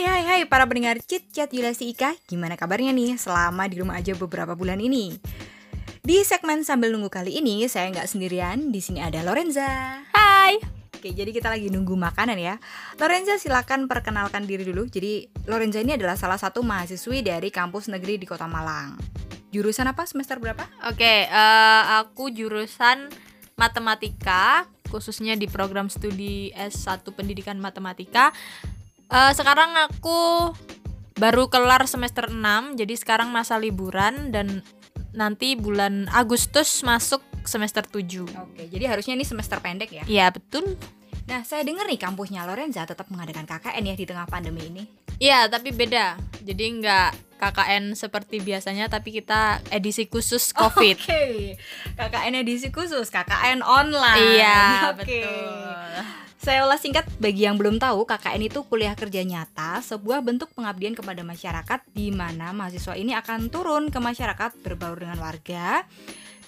Hai hai hai para pendengar Cit Chat Yulasi Ika Gimana kabarnya nih selama di rumah aja beberapa bulan ini? Di segmen sambil nunggu kali ini saya nggak sendirian Di sini ada Lorenza Hai. Oke jadi kita lagi nunggu makanan ya Lorenza silakan perkenalkan diri dulu Jadi Lorenza ini adalah salah satu mahasiswi dari kampus negeri di kota Malang Jurusan apa semester berapa? Oke, eh, aku jurusan matematika, khususnya di program studi S1 Pendidikan Matematika. Eh, sekarang aku baru kelar semester 6, jadi sekarang masa liburan dan nanti bulan Agustus masuk semester 7. Oke jadi harusnya ini semester pendek ya Iya, betul. Nah saya dengar nih kampusnya Lorenza tetap mengadakan KKN ya di tengah pandemi ini Iya, tapi beda. Jadi nggak KKN seperti biasanya, tapi kita edisi khusus COVID. Oke, KKN edisi khusus, KKN online. Iya, Oke. betul. Saya ulas singkat bagi yang belum tahu, KKN itu kuliah kerja nyata, sebuah bentuk pengabdian kepada masyarakat di mana mahasiswa ini akan turun ke masyarakat berbaur dengan warga.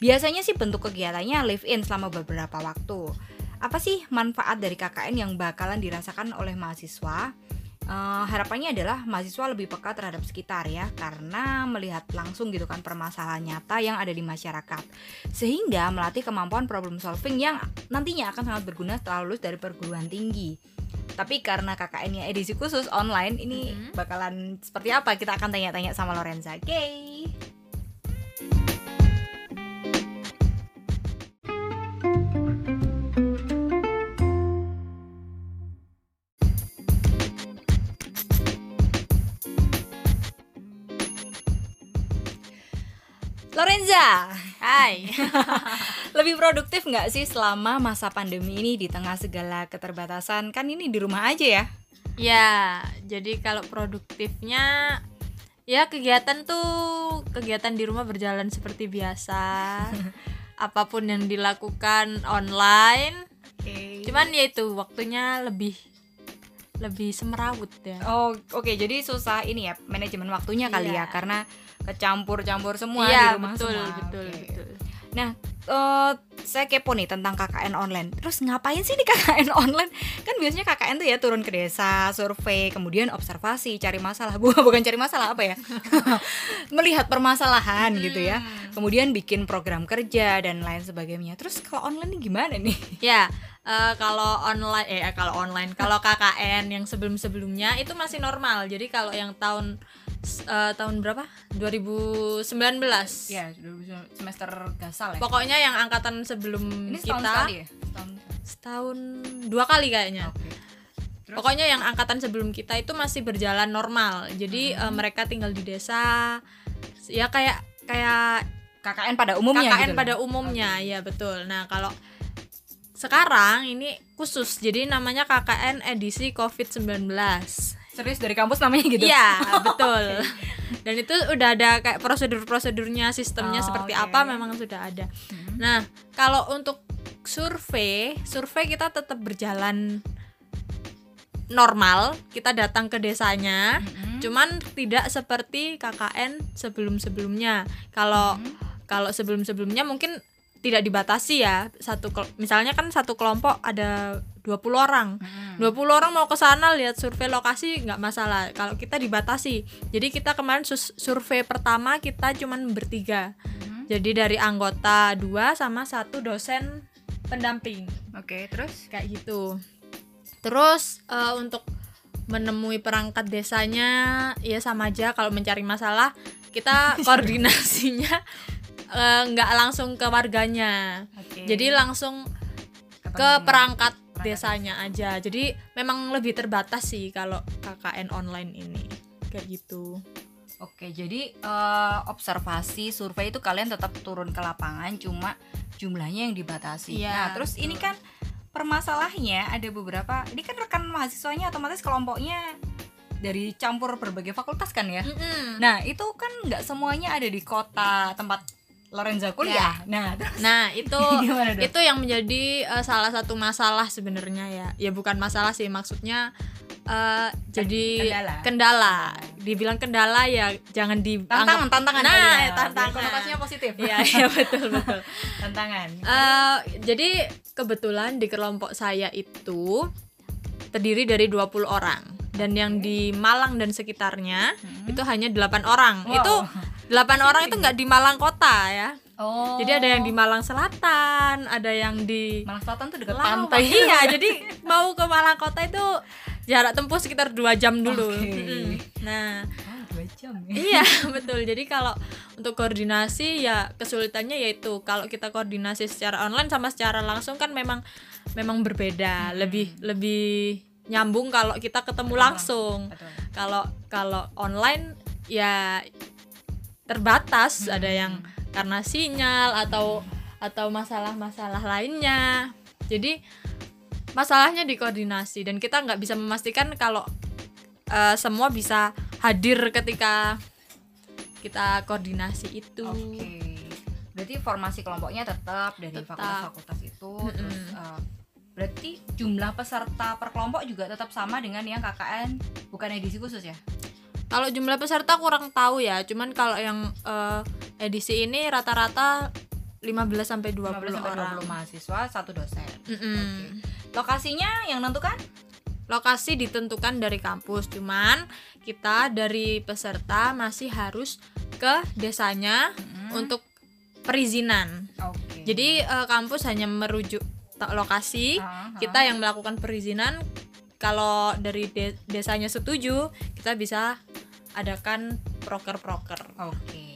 Biasanya sih bentuk kegiatannya live in selama beberapa waktu. Apa sih manfaat dari KKN yang bakalan dirasakan oleh mahasiswa? Eh, harapannya adalah mahasiswa lebih peka terhadap sekitar ya karena melihat langsung gitu kan permasalahan nyata yang ada di masyarakat. Sehingga melatih kemampuan problem solving yang nantinya akan sangat berguna setelah lulus dari perguruan tinggi. Tapi karena KKN-nya edisi khusus online ini Mhm. bakalan seperti apa? Kita akan tanya-tanya sama Lorenza. Oke Lorenza, Hai. lebih produktif nggak sih selama masa pandemi ini di tengah segala keterbatasan? Kan ini di rumah aja ya. Ya, jadi kalau produktifnya ya kegiatan tuh kegiatan di rumah berjalan seperti biasa. Apa pun yang dilakukan online. Oke. Cuman ya itu waktunya lebih lebih semerawut ya. Oh, oke. Jadi susah ini ya manajemen waktunya kali ya Iya. karena kecampur-campur semua di Iya, rumah betul, semua. betul, Oke. betul. Nah, eh, saya kepo nih tentang KKN online. Terus ngapain sih di KKN online? Kan biasanya KKN tuh ya turun ke desa, survei, kemudian observasi, cari masalah. Bu- Bukan cari masalah apa ya? Melihat permasalahan gitu ya. Hmm. Kemudian bikin program kerja dan lain sebagainya. Terus kalau online ini gimana nih? Ya, eh, kalau online eh kalau online, kalau KKN yang sebelum-sebelumnya itu masih normal. Jadi kalau yang tahun eh, tahun berapa? 2019. Ya, semester gasal ya. Pokoknya yang angkatan sebelum Ini setahun kita sekali ya? Setahun. setahun dua kali kayaknya. Terus? Pokoknya yang angkatan sebelum kita itu masih berjalan normal. Jadi Hmm. eh, mereka tinggal di desa. Ya kayak kayak KKN pada umumnya KKN gitu pada umumnya, ya betul. Nah, kalau sekarang ini khusus. Jadi namanya KKN edisi COVID-19. Serius dari kampus namanya gitu? Iya, betul. Dan itu udah ada kayak prosedur-prosedurnya, sistemnya Oh, seperti oke. apa memang sudah ada. Hmm. Nah, kalau untuk survei, survei kita tetap berjalan normal. Kita datang ke desanya, Mm-mm. cuman tidak seperti KKN sebelum-sebelumnya. Kalau Hmm. kalau sebelum-sebelumnya mungkin tidak dibatasi ya. Satu misalnya kan satu kelompok ada 20 orang. Mm-mm. 20 orang mau ke sana lihat survei lokasi nggak masalah. Kalau kita dibatasi. Jadi kita kemarin survei pertama kita cuman bertiga. Jadi dari anggota dua sama satu dosen pendamping Oke, terus? kayak gitu. Terus eh, untuk menemui perangkat desanya ya sama aja kalau mencari masalah kita koordinasinya eh, nggak langsung ke warganya. Oke. Jadi langsung ke perangkat desanya aja. Jadi memang lebih terbatas sih kalau KKN online ini kayak gitu. Oke, jadi eh, observasi, survei itu kalian tetap turun ke lapangan, cuma jumlahnya yang dibatasi. Iya, nah, terus betul. ini kan permasalahannya ada beberapa. Ini kan rekan mahasiswanya otomatis kelompoknya dari campur berbagai fakultas kan ya. Mm-mm. Nah, itu kan nggak semuanya ada di kota tempat Lorenza kuliah. Nah, terus Nah itu itu yang menjadi eh, salah satu masalah sebenarnya ya. Ya bukan masalah sih maksudnya eh, jadi kendala. kendala. Dibilang kendala ya jangan di tantangan, tantangan Nah, ya. ya, tantangan. Konotasinya positif. Iya iya betul betul. tantangan. Eh, jadi kebetulan di kelompok saya itu terdiri dari 20 orang. dan yang di Malang dan sekitarnya Hmm. itu hanya delapan orang Wow. itu delapan orang itu nggak di Malang kota ya Oh. jadi ada yang di Malang Selatan ada yang di Malang Selatan tuh dekat Lawang. pantai. iya jadi mau ke Malang kota itu jarak tempuh sekitar dua jam dulu Oke. Mm-mm. nah Oh, dua jam ya. Iya betul. Jadi kalau untuk koordinasi ya kesulitannya yaitu kalau kita koordinasi secara online sama secara langsung kan memang memang berbeda. Lebih lebih nyambung kalau kita ketemu langsung. Betul. Kalau kalau online ya terbatas. Ada yang karena sinyal atau atau masalah-masalah lainnya. Jadi masalahnya di koordinasi dan kita nggak bisa memastikan kalau eh, semua bisa hadir ketika kita koordinasi itu. Oke. Berarti formasi kelompoknya tetap dari fakultas-fakultas itu Mm-mm. terus eh, berarti jumlah peserta per kelompok juga tetap sama dengan yang KKN bukan edisi khusus ya? Kalau jumlah peserta kurang tahu ya, cuman kalau yang eh, edisi ini rata-rata 15 sampai 20 15 sampai orang. 20 mahasiswa, satu dosen. Mm-mm. Oke. Lokasinya yang nentukan? Lokasi ditentukan dari kampus, cuman kita dari peserta masih harus ke desanya untuk perizinan. Oke. Jadi eh, kampus hanya merujuk lokasi, Ah, ah. kita yang melakukan perizinan. Kalau dari de- desanya setuju, kita bisa adakan proker-proker. Oke.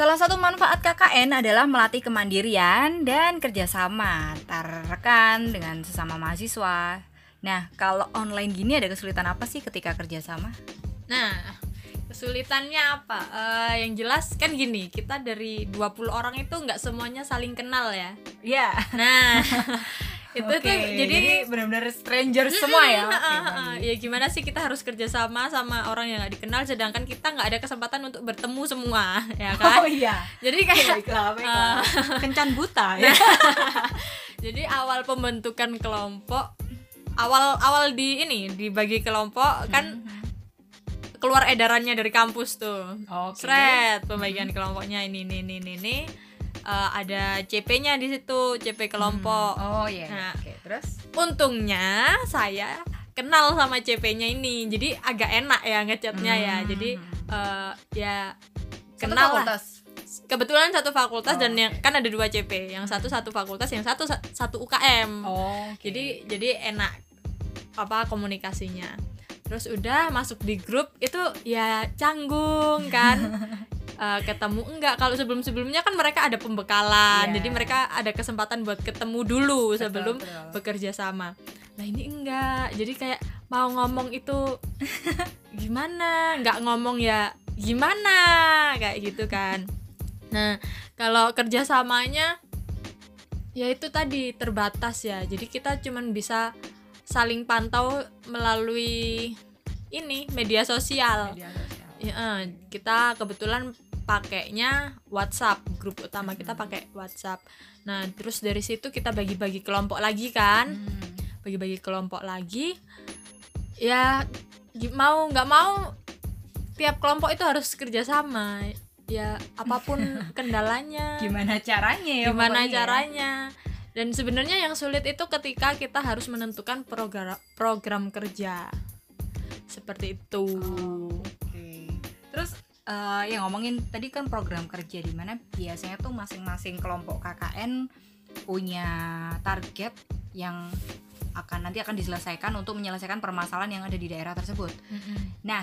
Salah satu manfaat KKN adalah melatih kemandirian dan kerjasama antar rekan dengan sesama mahasiswa. Nah, kalau online gini ada kesulitan apa sih ketika kerjasama? Nah, kesulitannya apa? Eh, yang jelas kan gini, kita dari 20 orang itu nggak semuanya saling kenal ya. Ya, Nah, itu tuh jadi, benar-benar stranger semua ya. Baik. ya gimana sih kita harus kerjasama sama orang yang nggak dikenal, sedangkan kita nggak ada kesempatan untuk bertemu semua, ya kan? Oh iya. Jadi kayak Baiklah, baiklah. Kencan buta ya. jadi awal pembentukan kelompok, awal awal di ini dibagi kelompok kan keluar edarannya dari kampus tuh. Oke. Sret pembagian kelompoknya ini ini ini ini, ini. Eh, ada CP-nya di situ, CP kelompok. Oh iya. Nah. Oke, terus? Untungnya saya kenal sama CP-nya ini, jadi agak enak ya ngechatnya ya. Hmm. Jadi eh, ya Satu kenal lah. fakultas. Kebetulan satu fakultas Oh, dan yang kan ada dua CP, yang satu satu fakultas, yang satu sa- satu UKM. Oh. Jadi jadi enak apa komunikasinya. Terus udah masuk di grup itu ya canggung kan. Eh, ketemu. Enggak kalau sebelum sebelumnya kan mereka ada pembekalan. Iya. jadi mereka ada kesempatan buat ketemu dulu Betul, sebelum betul. bekerja sama. Nah ini enggak. Jadi kayak mau ngomong itu gimana? Nggak ngomong ya gimana? Kayak gitu kan. Nah kalau kerjasamanya ya itu tadi terbatas ya. Jadi kita cuman bisa saling pantau melalui ini media sosial. Media sosial. Ya, kita kebetulan pakainya WhatsApp grup utama kita pakai WhatsApp nah terus dari situ kita bagi-bagi kelompok lagi kan Hmm. bagi-bagi kelompok lagi ya mau nggak mau tiap kelompok itu harus kerjasama ya apa pun kendalanya Gimana caranya ya? gimana pokoknya ya? caranya dan sebenarnya yang sulit itu ketika kita harus menentukan program program kerja seperti itu Oke. Terus eh ya ngomongin tadi kan program kerja di mana biasanya tuh masing-masing kelompok KKN punya target yang akan nanti akan diselesaikan untuk menyelesaikan permasalahan yang ada di daerah tersebut. Nah,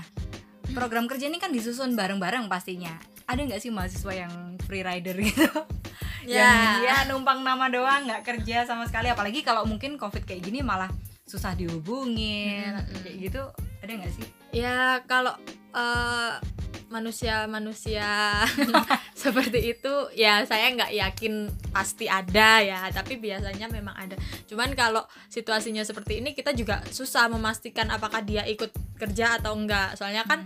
program kerja ini kan disusun bareng-bareng pastinya. Ada nggak sih mahasiswa yang free rider gitu? Ya. Yang dia numpang nama doang nggak kerja sama sekali. Apalagi kalau mungkin covid kayak gini malah susah dihubungin Mm-mm. kayak gitu. Ada nggak sih? ya kalau eh, manusia-manusia seperti itu ya saya nggak yakin pasti ada ya tapi biasanya memang ada cuman kalau situasinya seperti ini kita juga susah memastikan apakah dia ikut kerja atau enggak soalnya kan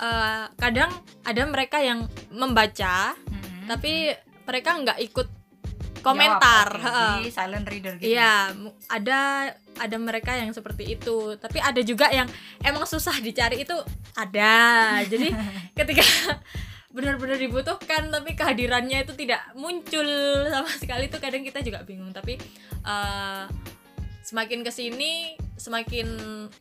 eh, kadang ada mereka yang membaca Mm-mm. tapi mereka nggak ikut komentar Jawab. Jadi silent reader gitu. Iya, mu- ada ada mereka yang seperti itu, tapi ada juga yang emang susah dicari itu ada. Jadi ketika benar-benar dibutuhkan tapi kehadirannya itu tidak muncul sama sekali itu kadang kita juga bingung. Tapi eh, semakin ke sini semakin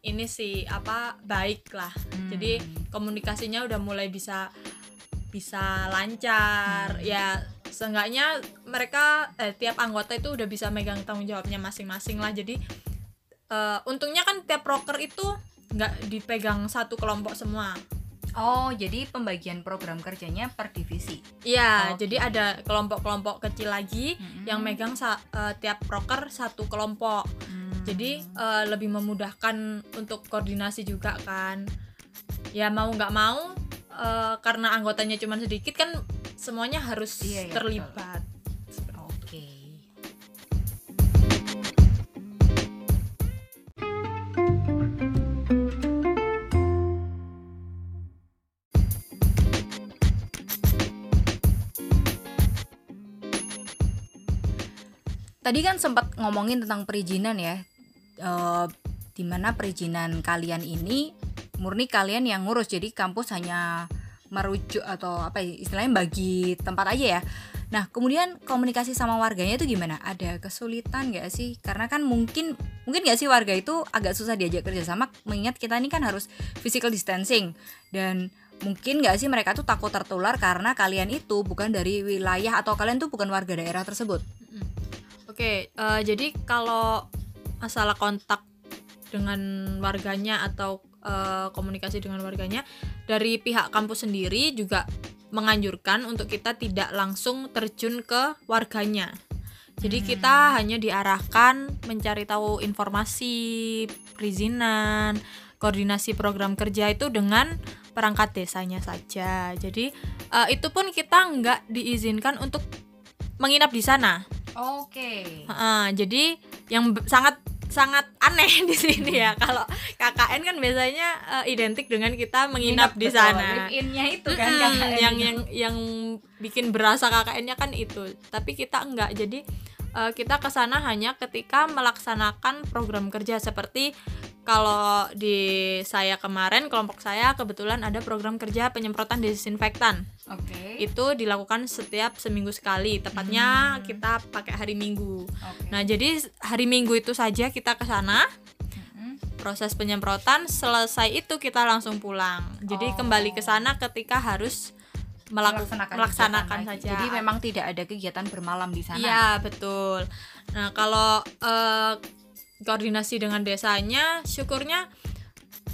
ini sih apa baik lah. Hmm. Jadi komunikasinya udah mulai bisa bisa lancar ya seenggaknya mereka eh, tiap anggota itu udah bisa megang tanggung jawabnya masing-masing lah jadi eh, untungnya kan tiap proker itu nggak dipegang satu kelompok semua Oh, jadi pembagian program kerjanya per divisi. Iya, Oke. jadi ada kelompok-kelompok kecil lagi Mm-mm. yang megang sa- eh, tiap proker satu kelompok. Hmm. Jadi eh, lebih memudahkan untuk koordinasi juga kan. Ya mau nggak mau eh, karena anggotanya cuma sedikit kan semuanya harus Iya, iya, terlibat. Tadi kan sempat ngomongin tentang perizinan ya. Eh di mana perizinan kalian ini murni kalian yang ngurus jadi kampus hanya merujuk atau apa ya, istilahnya bagi tempat aja ya. Nah, kemudian komunikasi sama warganya itu gimana? Ada kesulitan nggak sih? Karena kan mungkin mungkin nggak sih warga itu agak susah diajak kerjasama mengingat kita ini kan harus physical distancing dan mungkin nggak sih mereka tuh takut tertular karena kalian itu bukan dari wilayah atau kalian tuh bukan warga daerah tersebut. Oke, eh, jadi kalau masalah kontak dengan warganya atau eh, komunikasi dengan warganya dari pihak kampus sendiri juga menganjurkan untuk kita tidak langsung terjun ke warganya. Jadi Hmm. kita hanya diarahkan mencari tahu informasi perizinan, koordinasi program kerja itu dengan perangkat desanya saja. Jadi eh, itu pun kita nggak diizinkan untuk menginap di sana. Oke. Heeh, jadi yang sangat sangat aneh di sini ya kalau KKN kan biasanya eh, identik dengan kita menginap di sana. in-nya itu kan KKN yang itu. yang yang bikin berasa KKN-nya kan itu. Tapi kita enggak. Jadi eh, kita ke sana hanya ketika melaksanakan program kerja seperti kalau di saya kemarin kelompok saya kebetulan ada program kerja penyemprotan desinfektan Oke. itu dilakukan setiap seminggu sekali tepatnya Hmm. kita pakai hari minggu Oke. nah jadi hari minggu itu saja kita ke sana Mm-mm. proses penyemprotan selesai itu kita langsung pulang jadi Oh. kembali ke sana ketika harus melaksanakan, lagi. saja Jadi memang tidak ada kegiatan bermalam di sana. iya betul nah kalau eh, koordinasi dengan desanya syukurnya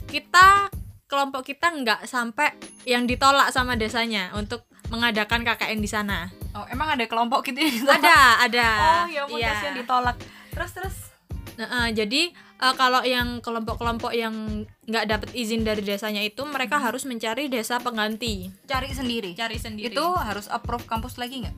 kita kelompok kita nggak sampai yang ditolak sama desanya untuk mengadakan KKN di sana Oh, emang ada kelompok gitu yang ditolak? ada ada Oh, ya ampun Iya. kasihan ditolak. Terus terus. Nah, eh, jadi eh, kalau yang kelompok-kelompok yang nggak dapat izin dari desanya itu mereka Hmm. harus mencari desa pengganti Cari sendiri. cari sendiri Itu harus approve kampus lagi nggak?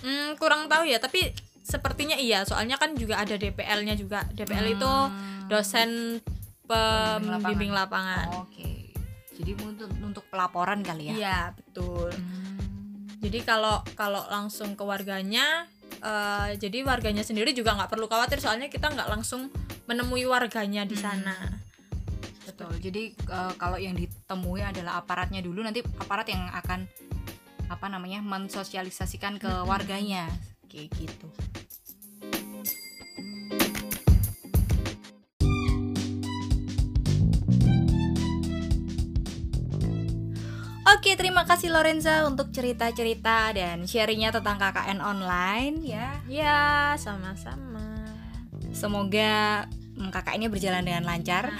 Hmm, kurang tahu ya tapi sepertinya iya soalnya kan juga ada DPL-nya juga DPL itu Hmm. dosen pembimbing lapangan, Oke. Jadi untuk untuk pelaporan kali ya. iya betul Hmm. jadi kalau kalau langsung ke warganya eh, jadi warganya sendiri juga nggak perlu khawatir soalnya kita nggak langsung menemui warganya di Hmm. sana Betul. Jadi eh, kalau yang ditemui adalah aparatnya dulu nanti aparat yang akan apa namanya mensosialisasikan ke Mm-mm. warganya kayak gitu. Oke, terima kasih Lorenza untuk cerita-cerita dan sharingnya tentang KKN online ya. ya sama-sama Semoga mm, KKN-nya berjalan dengan lancar.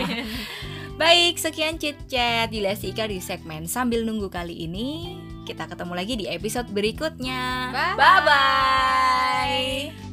Baik, sekian chit chat di Lesika di segmen sambil nunggu kali ini. Kita ketemu lagi di episode berikutnya. Bye. Bye bye.